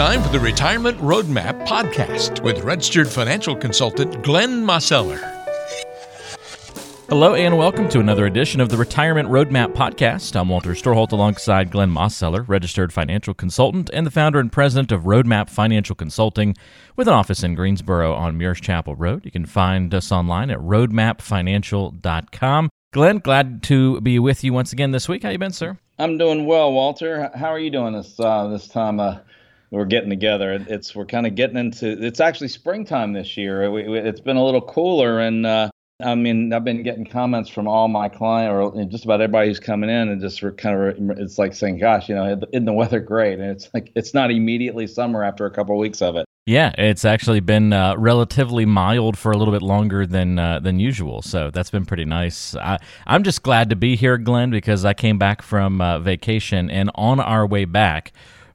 time for the Retirement Roadmap podcast with registered financial consultant Glenn Mosseller. Hello and welcome to another edition of the Retirement Roadmap podcast. I'm Walter Storholt alongside Glenn Mosseller, registered financial consultant and the founder and president of Roadmap Financial Consulting with an office in Greensboro on Muirs Chapel Road. You can find us online at roadmapfinancial.com. Glenn, glad to be with you once again this week. How you been, sir? I'm doing well, Walter. How are you doing this uh, this time? Uh, we're getting together. It's we're kind of getting into. It's actually springtime this year. We, we, it's been a little cooler, and uh, I mean, I've been getting comments from all my client or just about everybody who's coming in, and just kind of it's like saying, "Gosh, you know, isn't the weather great?" And it's like it's not immediately summer after a couple of weeks of it. Yeah, it's actually been uh, relatively mild for a little bit longer than uh, than usual, so that's been pretty nice. I, am just glad to be here, Glenn, because I came back from uh, vacation and on our way back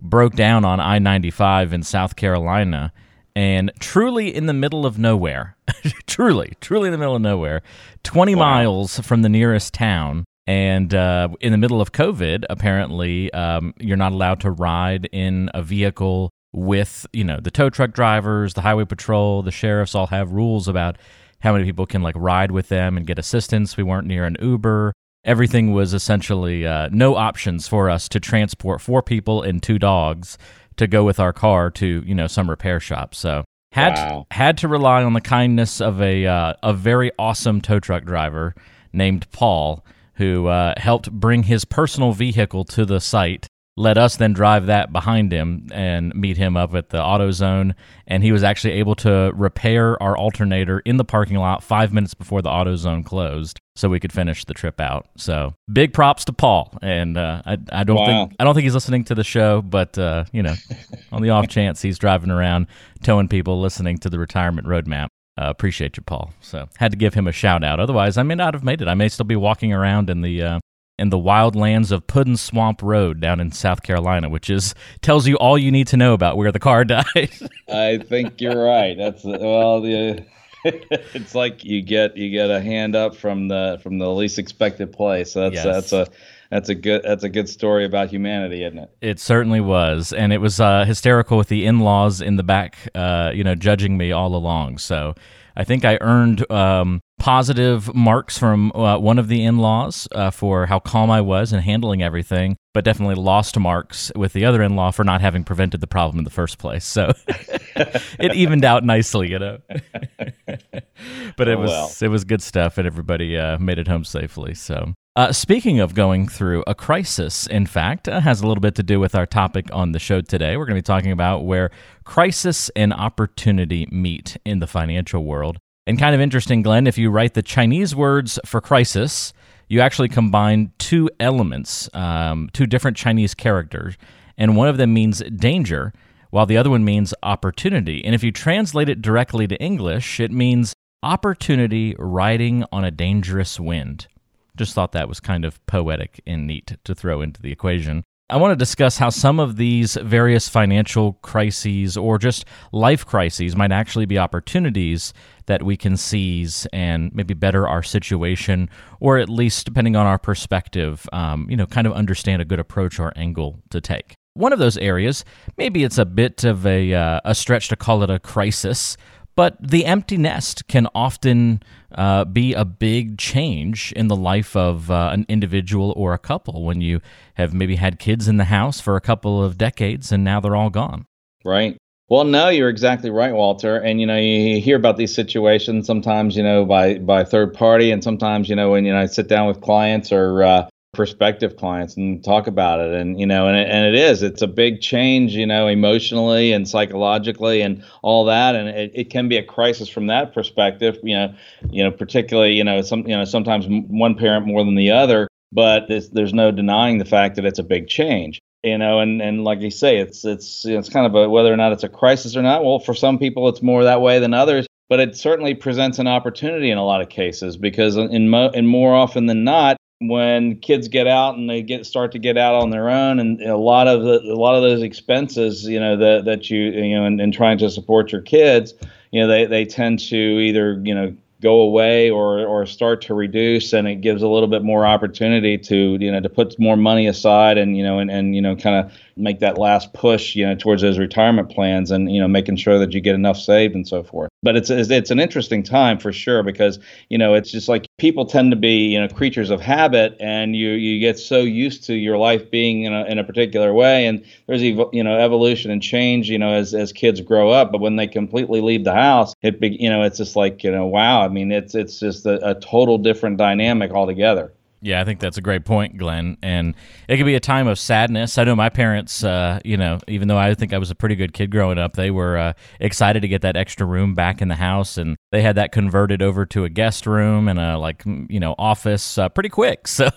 broke down on I-95 in South Carolina, and truly in the middle of nowhere, truly, truly in the middle of nowhere, 20 wow. miles from the nearest town. And uh, in the middle of COVID, apparently, um, you're not allowed to ride in a vehicle with you know the tow truck drivers, the highway patrol, the sheriffs all have rules about how many people can like ride with them and get assistance. We weren't near an Uber. Everything was essentially uh, no options for us to transport four people and two dogs to go with our car to you know some repair shop. So had wow. had to rely on the kindness of a uh, a very awesome tow truck driver named Paul who uh, helped bring his personal vehicle to the site let us then drive that behind him and meet him up at the AutoZone. And he was actually able to repair our alternator in the parking lot five minutes before the AutoZone closed, so we could finish the trip out. So big props to Paul. And uh, I, I don't wow. think I don't think he's listening to the show, but uh, you know, on the off chance he's driving around towing people, listening to the retirement roadmap. Uh, appreciate you, Paul. So had to give him a shout out. Otherwise, I may not have made it. I may still be walking around in the uh, in the wild lands of Puddin Swamp Road down in South Carolina, which is tells you all you need to know about where the car died. I think you're right. That's well, the, it's like you get you get a hand up from the from the least expected place. So that's yes. that's a that's a good that's a good story about humanity, isn't it? It certainly was, and it was uh, hysterical with the in-laws in the back, uh, you know, judging me all along. So I think I earned um, positive marks from uh, one of the in laws uh, for how calm I was in handling everything, but definitely lost marks with the other in law for not having prevented the problem in the first place. So it evened out nicely, you know. but it oh, was well. it was good stuff, and everybody uh, made it home safely. So. Uh, speaking of going through a crisis, in fact, uh, has a little bit to do with our topic on the show today. We're going to be talking about where crisis and opportunity meet in the financial world. And kind of interesting, Glenn, if you write the Chinese words for crisis, you actually combine two elements, um, two different Chinese characters, and one of them means danger, while the other one means opportunity. And if you translate it directly to English, it means opportunity riding on a dangerous wind. Just thought that was kind of poetic and neat to throw into the equation. I want to discuss how some of these various financial crises or just life crises might actually be opportunities that we can seize and maybe better our situation, or at least, depending on our perspective, um, you know, kind of understand a good approach or angle to take. One of those areas, maybe it's a bit of a, uh, a stretch to call it a crisis, but the empty nest can often uh, be a big change in the life of uh, an individual or a couple when you have maybe had kids in the house for a couple of decades and now they're all gone. Right. Well, no, you're exactly right, Walter. And you know, you hear about these situations sometimes, you know, by by third party, and sometimes, you know, when you know I sit down with clients or uh, prospective clients and talk about it and you know and it, and it is it's a big change you know emotionally and psychologically and all that and it, it can be a crisis from that perspective you know you know particularly you know some you know sometimes one parent more than the other but there's no denying the fact that it's a big change you know and and like you say it's it's you know, it's kind of a whether or not it's a crisis or not well for some people it's more that way than others but it certainly presents an opportunity in a lot of cases because in mo- and more often than not when kids get out and they get start to get out on their own and a lot of the, a lot of those expenses you know that that you you know in, and trying to support your kids you know they they tend to either you know go away or or start to reduce and it gives a little bit more opportunity to you know to put more money aside and you know and, and you know kind of make that last push you know towards those retirement plans and you know making sure that you get enough saved and so forth but it's it's an interesting time for sure because you know it's just like people tend to be you know creatures of habit and you you get so used to your life being in a, in a particular way and there's ev- you know evolution and change you know as as kids grow up but when they completely leave the house it be, you know it's just like you know wow i mean it's it's just a, a total different dynamic altogether yeah, I think that's a great point, Glenn. And it could be a time of sadness. I know my parents, uh, you know, even though I think I was a pretty good kid growing up, they were uh, excited to get that extra room back in the house, and they had that converted over to a guest room and a like, you know, office uh, pretty quick. So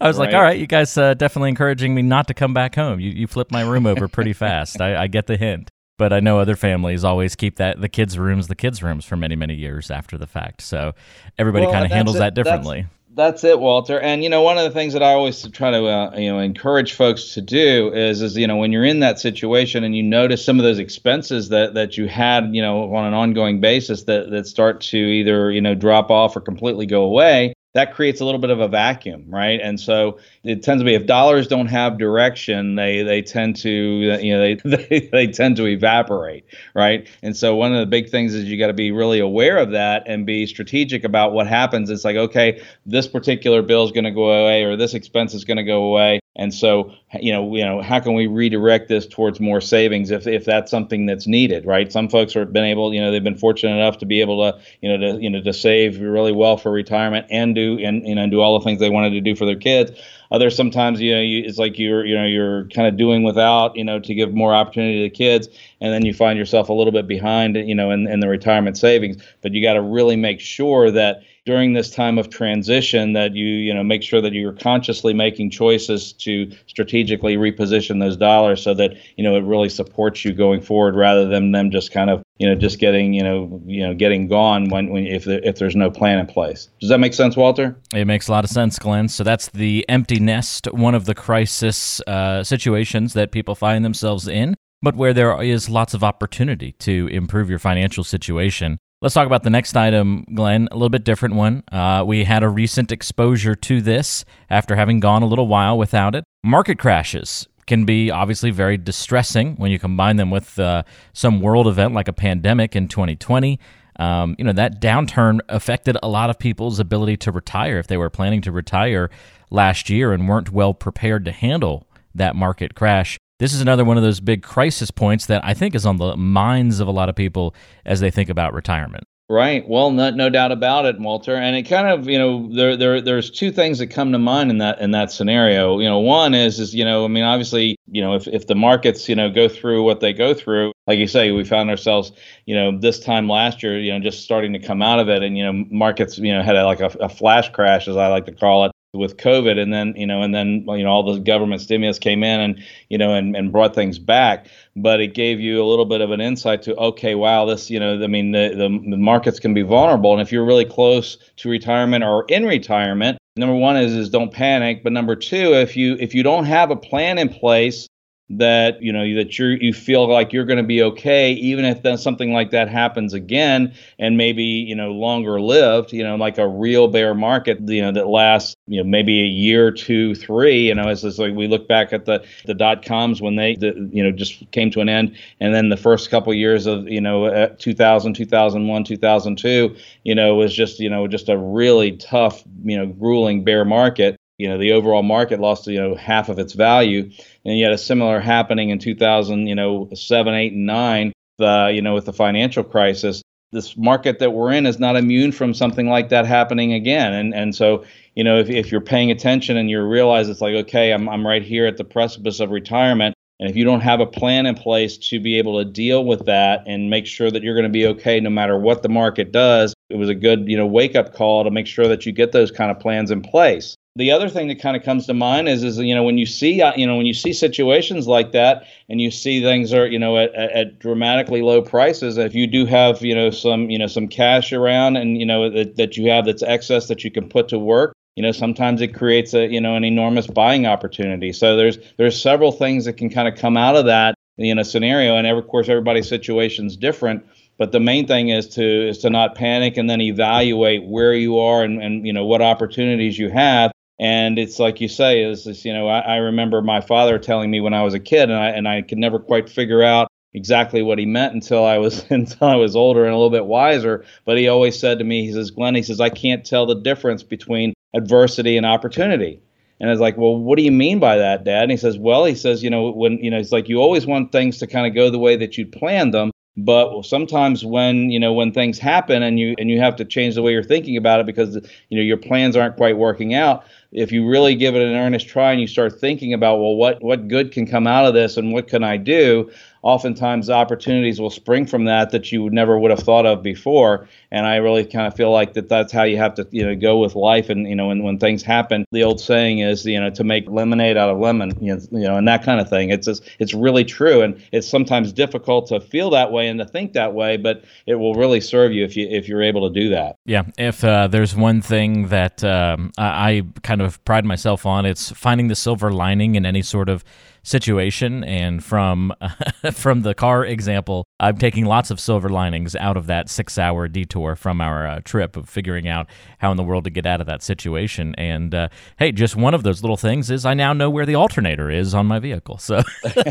I was right. like, all right, you guys uh, definitely encouraging me not to come back home. You you flipped my room over pretty fast. I, I get the hint but I know other families always keep that the kids' rooms the kids' rooms for many many years after the fact. So everybody well, kind of handles it. that differently. That's, that's it, Walter. And you know, one of the things that I always try to uh, you know encourage folks to do is is you know when you're in that situation and you notice some of those expenses that that you had you know on an ongoing basis that that start to either you know drop off or completely go away, that creates a little bit of a vacuum, right? And so it tends to be if dollars don't have direction, they they tend to you know they they, they tend to evaporate, right? And so one of the big things is you got to be really aware of that and be strategic about what happens. It's like okay, this particular bill is going to go away or this expense is going to go away. And so, you know, you know, how can we redirect this towards more savings if, if that's something that's needed, right? Some folks have been able, you know, they've been fortunate enough to be able to, you know, to you know to save really well for retirement and do and you know do all the things they wanted to do for their kids. Others sometimes, you know, you, it's like you're you know you're kind of doing without, you know, to give more opportunity to the kids, and then you find yourself a little bit behind, you know, in, in the retirement savings. But you got to really make sure that during this time of transition that you you know make sure that you're consciously making choices to strategically reposition those dollars so that you know it really supports you going forward rather than them just kind of you know just getting you know you know getting gone when, when if if there's no plan in place. Does that make sense, Walter? It makes a lot of sense, Glenn. So that's the empty nest, one of the crisis uh, situations that people find themselves in but where there is lots of opportunity to improve your financial situation. Let's talk about the next item, Glenn. A little bit different one. Uh, we had a recent exposure to this after having gone a little while without it. Market crashes can be obviously very distressing when you combine them with uh, some world event like a pandemic in 2020. Um, you know, that downturn affected a lot of people's ability to retire if they were planning to retire last year and weren't well prepared to handle that market crash this is another one of those big crisis points that I think is on the minds of a lot of people as they think about retirement. Right. Well, no, no doubt about it, Walter. And it kind of, you know, there, there, there's two things that come to mind in that in that scenario. You know, one is, is you know, I mean, obviously, you know, if if the markets, you know, go through what they go through, like you say, we found ourselves, you know, this time last year, you know, just starting to come out of it, and you know, markets, you know, had a, like a, a flash crash, as I like to call it, with COVID, and then you know, and then you know, all the government stimulus came in, and you know, and, and brought things back. But it gave you a little bit of an insight to okay, wow, this you know, I mean, the, the the markets can be vulnerable, and if you're really close to retirement or in retirement, number one is is don't panic, but number two, if you if you don't have a plan in place that you know that you you feel like you're going to be okay even if then something like that happens again and maybe you know longer lived you know like a real bear market you know that lasts you know maybe a year two three you know as, as like we look back at the the dot coms when they the, you know just came to an end and then the first couple of years of you know uh, 2000 2001 2002 you know was just you know just a really tough you know grueling bear market you know the overall market lost you know half of its value. And yet a similar happening in 2000 you know 7 8 and 9 the you know with the financial crisis. This market that we're in is not immune from something like that happening again. And and so you know if, if you're paying attention and you realize it's like okay I'm, I'm right here at the precipice of retirement. And if you don't have a plan in place to be able to deal with that and make sure that you're going to be okay no matter what the market does it was a good you know wake up call to make sure that you get those kind of plans in place the other thing that kind of comes to mind is is you know when you see uh, you know when you see situations like that and you see things are you know at, at dramatically low prices if you do have you know some you know some cash around and you know that, that you have that's excess that you can put to work you know sometimes it creates a you know an enormous buying opportunity. So there's there's several things that can kind of come out of that you know scenario. And of course everybody's situation is different. But the main thing is to is to not panic and then evaluate where you are and, and you know what opportunities you have and it's like you say is this you know I, I remember my father telling me when i was a kid and i and i could never quite figure out exactly what he meant until I was until I was older and a little bit wiser. But he always said to me, he says, Glenn, he says, I can't tell the difference between adversity and opportunity. And I was like, well, what do you mean by that, Dad? And he says, well, he says, you know, when you know, it's like you always want things to kind of go the way that you planned them. But sometimes when you know when things happen and you and you have to change the way you're thinking about it because you know your plans aren't quite working out, if you really give it an earnest try and you start thinking about well what what good can come out of this and what can I do oftentimes opportunities will spring from that that you never would have thought of before. And I really kind of feel like that that's how you have to you know go with life. And you know when, when things happen the old saying is you know to make lemonade out of lemon you know, you know and that kind of thing. It's just, it's really true. And it's sometimes difficult to feel that way and to think that way but it will really serve you if you if you're able to do that. Yeah. If uh, there's one thing that um, I, I kind of pride myself on. It's finding the silver lining in any sort of situation. And from from the car example, I'm taking lots of silver linings out of that six hour detour from our uh, trip of figuring out how in the world to get out of that situation. And uh, hey, just one of those little things is I now know where the alternator is on my vehicle. So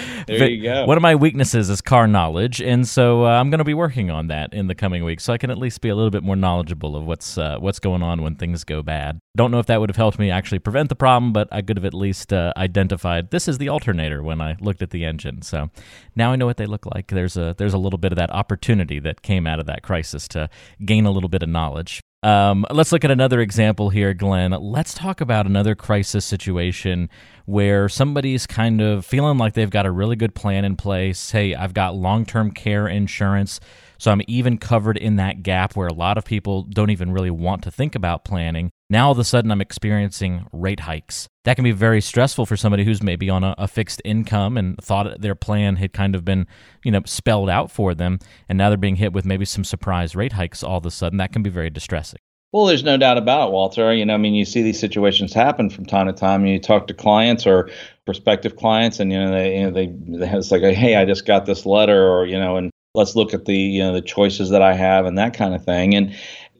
there you go. One of my weaknesses is car knowledge, and so uh, I'm going to be working on that in the coming weeks, so I can at least be a little bit more knowledgeable of what's uh, what's going on when things go bad. Don't know if that would have helped me actually prevent the problem, but I could have at least uh, identified this is the alternator when I looked at the engine. So now I know what they look like. There's a there's a little bit of that opportunity that came out of that crisis to gain a little bit of knowledge. Um, let's look at another example here, Glenn. Let's talk about another crisis situation where somebody's kind of feeling like they've got a really good plan in place. Hey, I've got long term care insurance. So I'm even covered in that gap where a lot of people don't even really want to think about planning. Now all of a sudden I'm experiencing rate hikes. That can be very stressful for somebody who's maybe on a, a, fixed income and thought their plan had kind of been, you know, spelled out for them, and now they're being hit with maybe some surprise rate hikes all of a sudden. That can be very distressing. Well, there's no doubt about it, Walter. You know, I mean, you see these situations happen from time to time. You talk to clients or prospective clients, and you know, they, you know, they, they it's like, hey, I just got this letter, or you know, and let's look at the you know the choices that I have and that kind of thing. And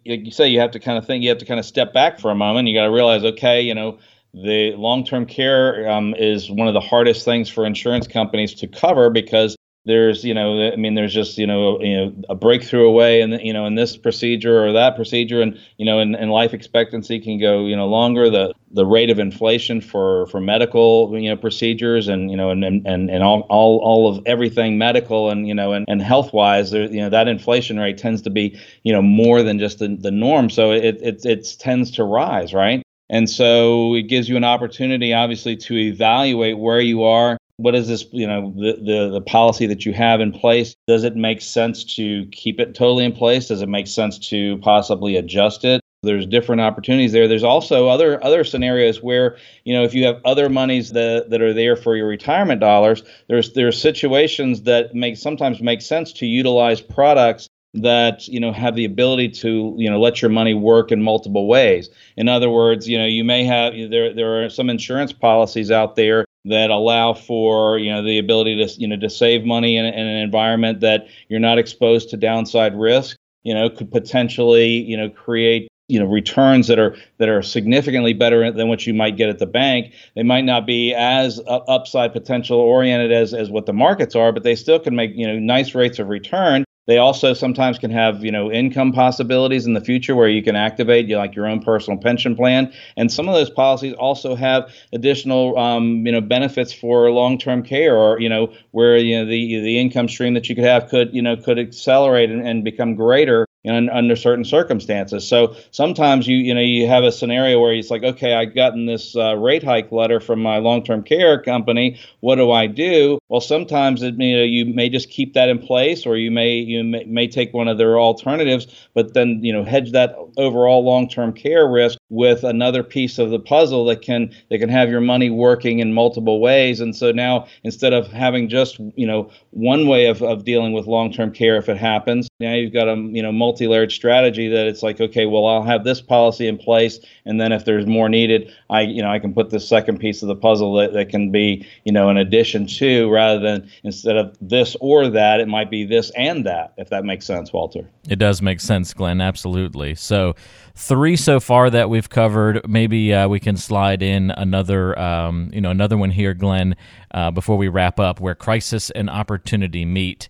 you say you have to kind of think, you have to kind of step back for a moment. You got to realize, okay, you know, the long-term care um, is one of the hardest things for insurance companies to cover because there's you know i mean there's just you know you know a breakthrough away and you know in this procedure or that procedure and you know and, and life expectancy can go you know longer the the rate of inflation for for medical you know procedures and you know and and and all all, all of everything medical and you know and, and health wise there you know that inflation rate tends to be you know more than just the, the norm so it it it tends to rise right and so it gives you an opportunity obviously to evaluate where you are what is this you know the, the the policy that you have in place? Does it make sense to keep it totally in place? Does it make sense to possibly adjust it? There's different opportunities there. There's also other other scenarios where you know if you have other monies that that are there for your retirement dollars there's there's situations that make sometimes make sense to utilize products that you know have the ability to you know let your money work in multiple ways. In other words you know you may have there there are some insurance policies out there that allow for you know the ability to you know to save money in, in an environment that you're not exposed to downside risk you know could potentially you know create you know returns that are that are significantly better than what you might get at the bank. They might not be as upside potential oriented as as what the markets are but they still can make you know nice rates of return they also sometimes can have, you know, income possibilities in the future where you can activate you know, like your own personal pension plan. And some of those policies also have additional, um, you know, benefits for long-term care, or you know, where you know the the income stream that you could have could you know could accelerate and, and become greater in, under certain circumstances. So sometimes you you know you have a scenario where it's like, okay, I've gotten this uh, rate hike letter from my long-term care company. What do I do? Well, sometimes it, you know you may just keep that in place, or you may you may, may take one of their alternatives, but then you know hedge that overall long-term care risk with another piece of the puzzle that can that can have your money working in multiple ways. And so now instead of having just you know one way of, of dealing with long-term care if it happens, now you've got a you know multi multi-layered strategy that it's like, okay, well, I'll have this policy in place, and then if there's more needed, I, you know, I can put this second piece of the puzzle that, that can be, you know, an addition to, rather than instead of this or that, it might be this and that, if that makes sense, Walter. It does make sense, Glenn. Absolutely. So, three so far that we've covered. Maybe uh, we can slide in another, um, you know, another one here, Glenn, uh, before we wrap up, where crisis and opportunity meet.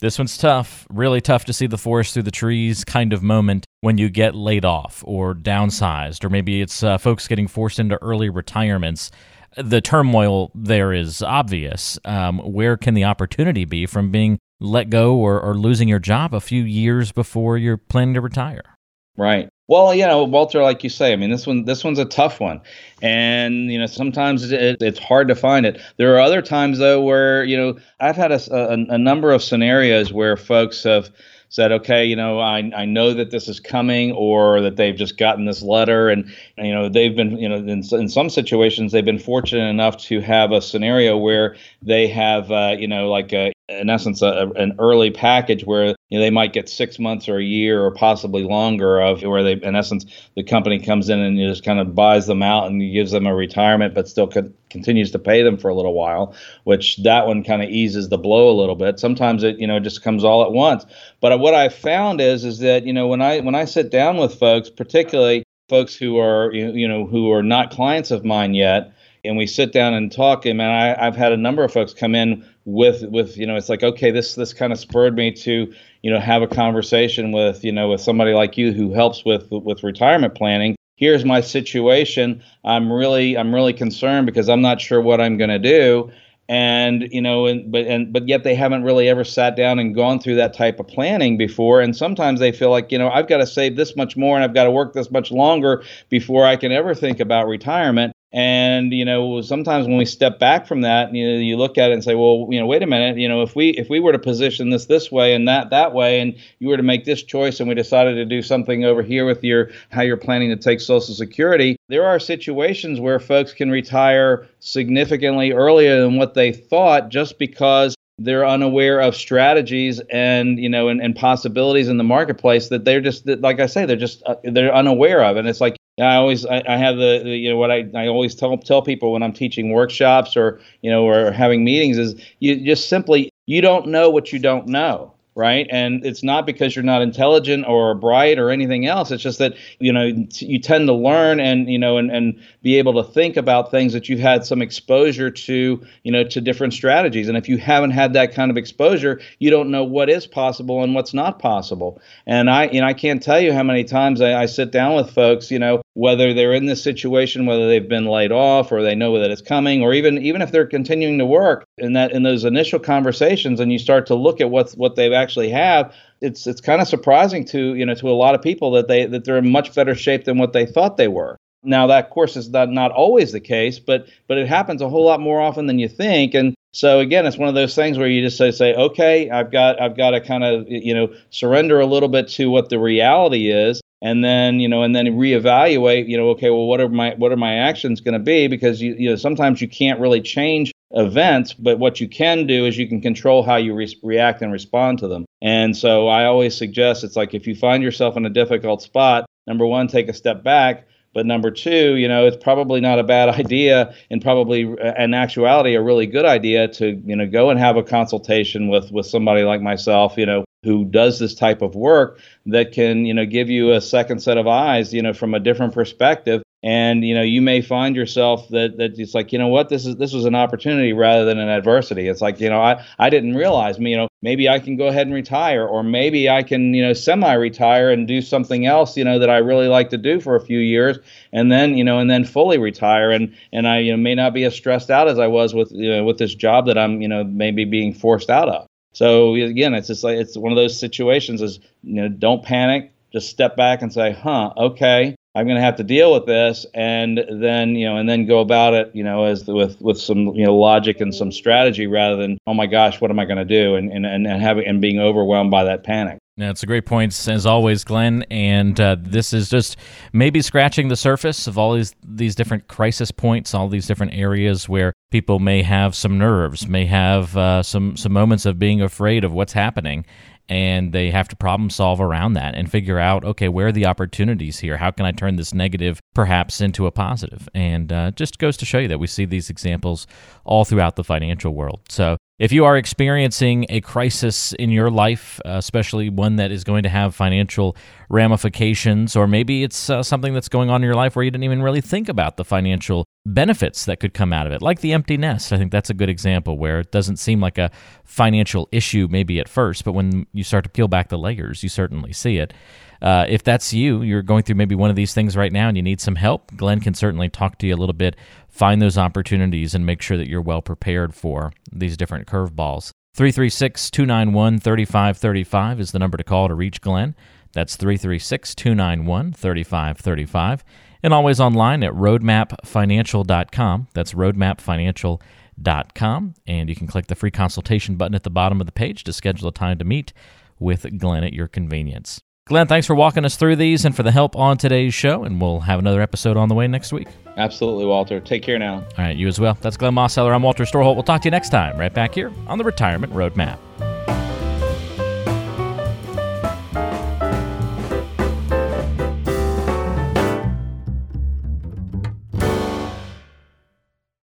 This one's tough, really tough to see the forest through the trees kind of moment when you get laid off or downsized, or maybe it's uh, folks getting forced into early retirements. The turmoil there is obvious. Um, where can the opportunity be from being let go or, or losing your job a few years before you're planning to retire? Right. Well, you know, Walter, like you say, I mean, this one, this one's a tough one, and you know, sometimes it, it's hard to find it. There are other times though where you know, I've had a, a, a number of scenarios where folks have said, okay, you know, I, I know that this is coming, or that they've just gotten this letter, and you know, they've been, you know, in, in some situations, they've been fortunate enough to have a scenario where they have, uh, you know, like a, in essence, a, an early package where you know, they might get six months or a year or possibly longer of where they, in essence, the company comes in and just kind of buys them out and gives them a retirement, but still co- continues to pay them for a little while, which that one kind of eases the blow a little bit. Sometimes it, you know, just comes all at once. But what I found is, is that, you know, when I, when I sit down with folks, particularly folks who are, you know, who are not clients of mine yet, and we sit down and talk, and man, I, I've had a number of folks come in with with you know it's like okay this this kind of spurred me to you know have a conversation with you know with somebody like you who helps with with retirement planning. Here's my situation. I'm really i'm really concerned because i'm not sure what i'm going to do. And you know and but and but yet they haven't really ever sat down and gone through that type of planning before. And sometimes they feel like you know i've got to save this much more and i've got to work this much longer before i can ever think about retirement and you know, sometimes when we step back from that, you know, you look at it and say, well, you know, wait a minute, you know, if we if we were to position this this way and that that way, and you were to make this choice, and we decided to do something over here with your how you're planning to take Social Security, there are situations where folks can retire significantly earlier than what they thought, just because they're unaware of strategies and you know and, and possibilities in the marketplace that they're just like i say they're just uh, they're unaware of. And it's like I always I, I have the, the, you know what I, I always tell tell people when I'm teaching workshops or you know or having meetings is you just simply you don't know what you don't know right? And it's not because you're not intelligent or bright or anything else. It's just that you know you tend to learn and you know and and be able to think about things that you've had some exposure to, you know, to different strategies. And if you haven't had that kind of exposure, you don't know what is possible and what's not possible. And I you know I can't tell you how many times I, I sit down with folks, you know, whether they're in this situation, whether they've been laid off or they know that it's coming, or even even if they're continuing to work in that in those initial conversations, and you start to look at what's what they've actually have, it's it's kind of surprising to you know to a lot of people that they that they're in much better shape than what they thought they were. Now that of course is not, not always the case, but but it happens a whole lot more often than you think. And so again, it's one of those things where you just say, say, okay, I've got I've got to kind of you know surrender a little bit to what the reality is, and then you know and then reevaluate. You know, okay, well, what are my what are my actions going to be? Because you you know sometimes you can't really change events, but what you can do is you can control how you re- react and respond to them. And so I always suggest it's like if you find yourself in a difficult spot, number one, take a step back. But number two, you know, it's probably not a bad idea, and probably uh, in actuality a really good idea to, you know, go and have a consultation with with somebody like myself, you know, who does this type of work that can, you know, give you a second set of eyes, you know, from a different perspective and you know you may find yourself that that it's like you know what this is this was an opportunity rather than an adversity it's like you know i i didn't realize me you know maybe i can go ahead and retire or maybe i can you know semi retire and do something else you know that i really like to do for a few years and then you know and then fully retire and and i you know may not be as stressed out as i was with you know with this job that i'm you know maybe being forced out of so again it's just like it's one of those situations is you know don't panic just step back and say huh okay I'm going to have to deal with this, and then you know, and then go about it, you know, as with with some you know logic and some strategy rather than oh my gosh, what am I going to do, and and and having and being overwhelmed by that panic. Yeah, it's a great point as always, Glenn. And uh, this is just maybe scratching the surface of all these these different crisis points, all these different areas where people may have some nerves, may have uh, some some moments of being afraid of what's happening and they have to problem solve around that and figure out okay where are the opportunities here? How can i turn this negative perhaps into a positive? And uh, just goes to show you that we see these examples all throughout the financial world. So if you are experiencing a crisis in your life, uh, especially one that is going to have financial ramifications, or maybe it's uh, something that's going on in your life where you didn't even really think about the financial benefits that could come out of it, like the empty nest, I think that's a good example where it doesn't seem like a financial issue maybe at first, but when you start to peel back the layers, you certainly see it. Uh, if that's you, you're going through maybe one of these things right now and you need some help, Glenn can certainly talk to you a little bit, find those opportunities, and make sure that you're well prepared for these different curveballs. 336 291 3535 is the number to call to reach Glenn. That's 336 291 3535. And always online at roadmapfinancial.com. That's roadmapfinancial.com. And you can click the free consultation button at the bottom of the page to schedule a time to meet with Glenn at your convenience. Glenn, thanks for walking us through these and for the help on today's show. And we'll have another episode on the way next week. Absolutely, Walter. Take care now. All right, you as well. That's Glenn Mosseller. I'm Walter Storholt. We'll talk to you next time, right back here on the Retirement Roadmap.